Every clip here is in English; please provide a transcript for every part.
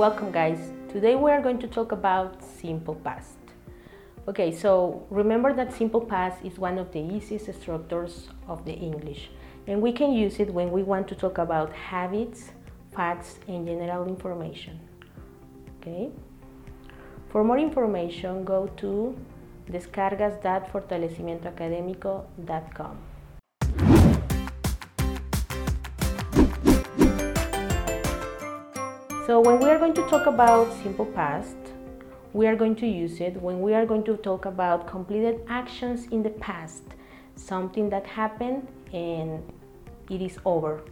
Welcome guys. Today we are going to talk about simple past. Okay, so remember that simple past is one of the easiest structures of the English and we can use it when we want to talk about habits, facts and general information. Okay? For more information go to descargas.fortalecimientoacadémico.com. So when we are going to talk about simple past, we are going to use it when we are going to talk about completed actions in the past, something that happened and it is over.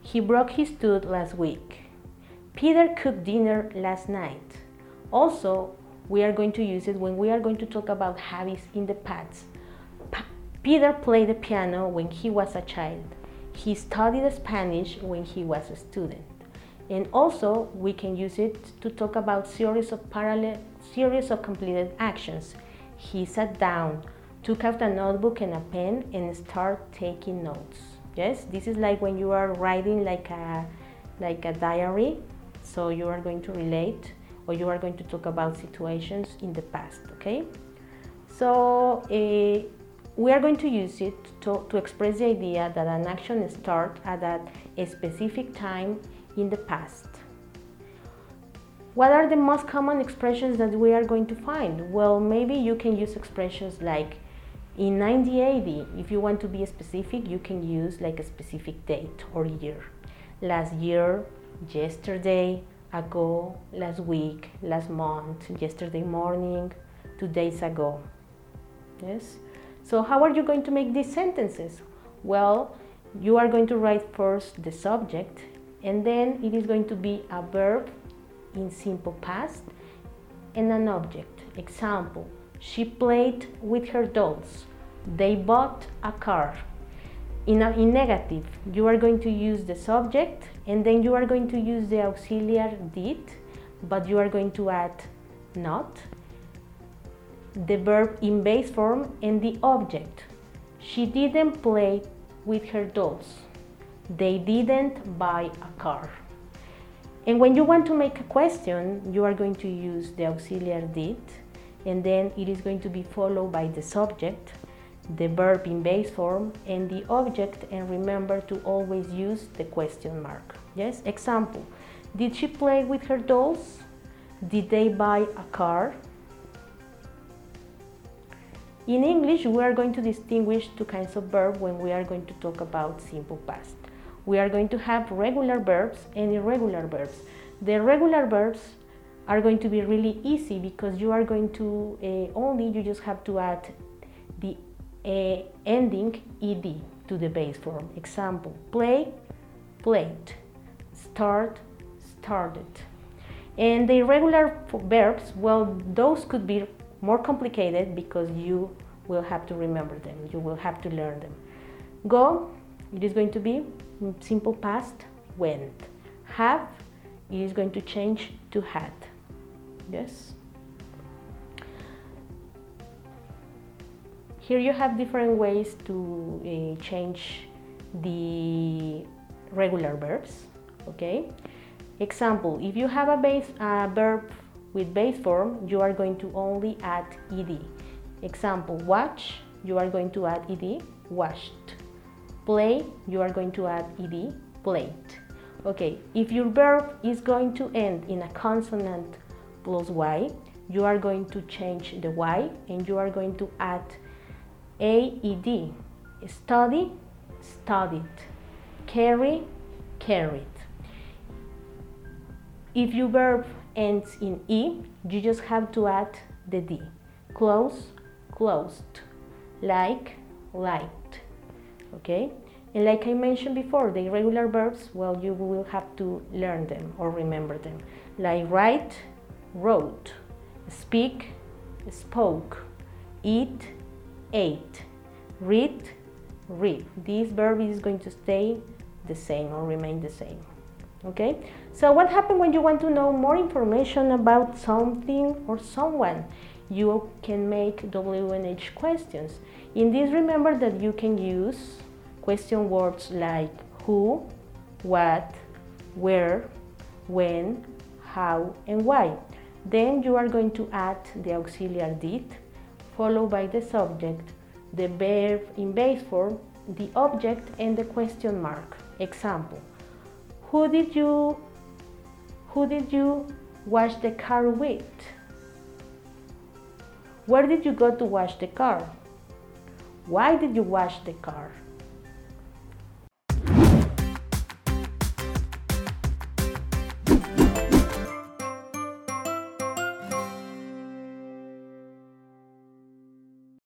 He broke his tooth last week. Peter cooked dinner last night. Also, we are going to use it when we are going to talk about habits in the past. Pa Peter played the piano when he was a child. He studied Spanish when he was a student. And also, we can use it to talk about series of parallel, series of completed actions. He sat down, took out a notebook and a pen, and started taking notes. Yes, this is like when you are writing like a, like a diary. So you are going to relate, or you are going to talk about situations in the past. Okay. So uh, we are going to use it to, to express the idea that an action starts at a specific time in the past. What are the most common expressions that we are going to find? Well, maybe you can use expressions like in 1980, if you want to be specific, you can use like a specific date or year. Last year, yesterday, ago, last week, last month, yesterday morning, two days ago. Yes? So, how are you going to make these sentences? Well, you are going to write first the subject and then it is going to be a verb in simple past and an object. Example, she played with her dolls. They bought a car. In, a, in negative, you are going to use the subject and then you are going to use the auxiliary did, but you are going to add not, the verb in base form, and the object. She didn't play with her dolls they didn't buy a car. And when you want to make a question, you are going to use the auxiliary did, and then it is going to be followed by the subject, the verb in base form, and the object, and remember to always use the question mark. Yes? Example Did she play with her dolls? Did they buy a car? In English, we are going to distinguish two kinds of verb when we are going to talk about simple past we are going to have regular verbs and irregular verbs. The regular verbs are going to be really easy because you are going to uh, only, you just have to add the uh, ending ed to the base form. Example, play, played, start, started. And the irregular verbs, well, those could be more complicated because you will have to remember them, you will have to learn them. Go, it is going to be simple past went. Have is going to change to had. Yes? Here you have different ways to uh, change the regular verbs. Okay? Example, if you have a base a verb with base form, you are going to only add ed. Example, watch, you are going to add ed, watched. Play, you are going to add ed, played. Okay, if your verb is going to end in a consonant plus y, you are going to change the y and you are going to add aed. Study, studied. Carry, carried. If your verb ends in e, you just have to add the d. Close, closed. Like, liked okay? And like I mentioned before, the irregular verbs, well, you will have to learn them or remember them. Like write, wrote, speak, spoke, eat, ate, read, read. This verb is going to stay the same or remain the same. Okay? So what happens when you want to know more information about something or someone? You can make W&H questions. In this, remember that you can use question words like who, what, where, when, how, and why. Then you are going to add the auxiliary did, followed by the subject, the verb in base form, the object, and the question mark. Example: Who did you who did you wash the car with? Where did you go to wash the car? Why did you wash the car?